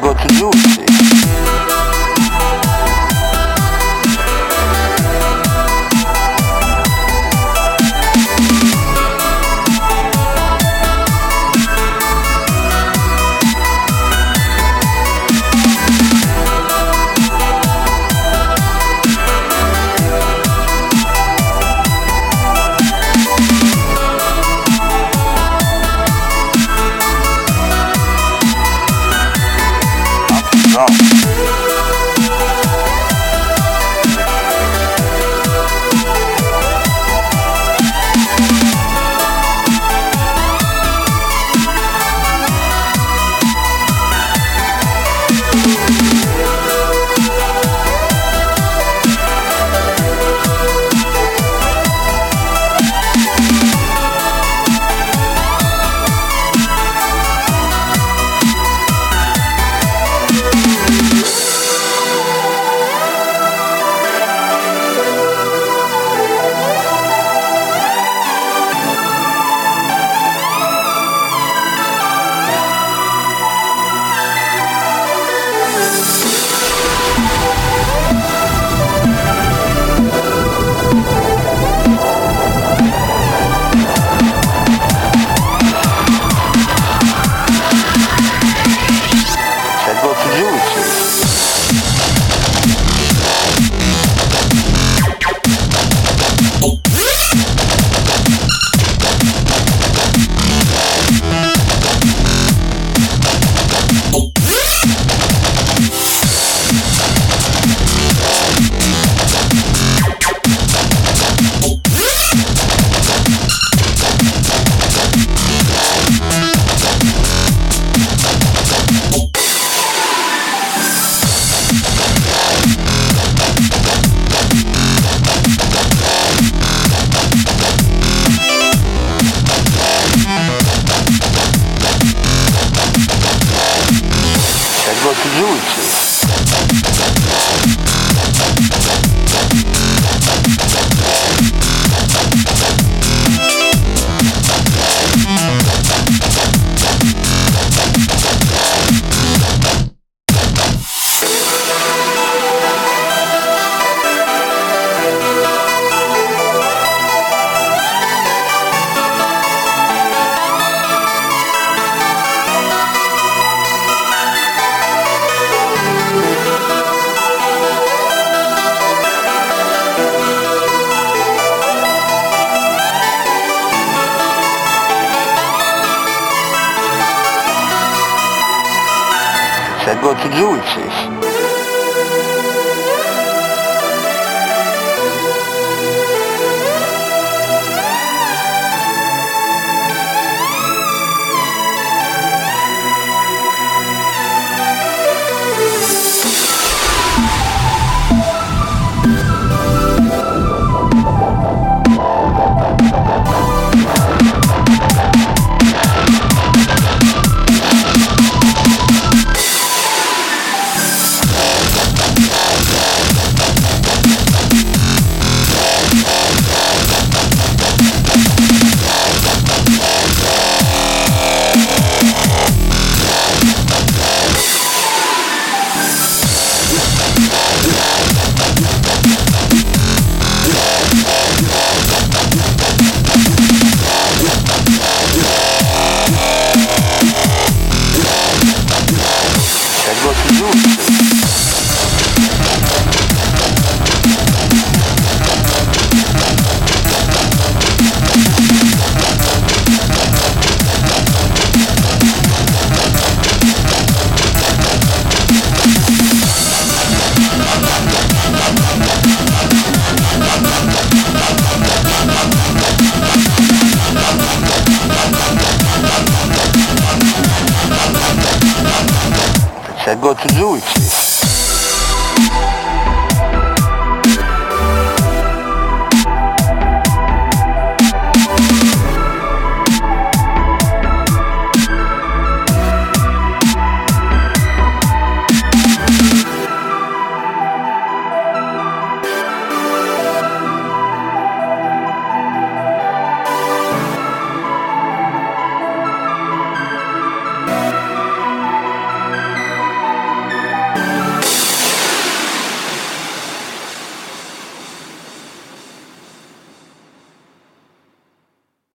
go to you. Czego Go to do with this. I go to Zurich.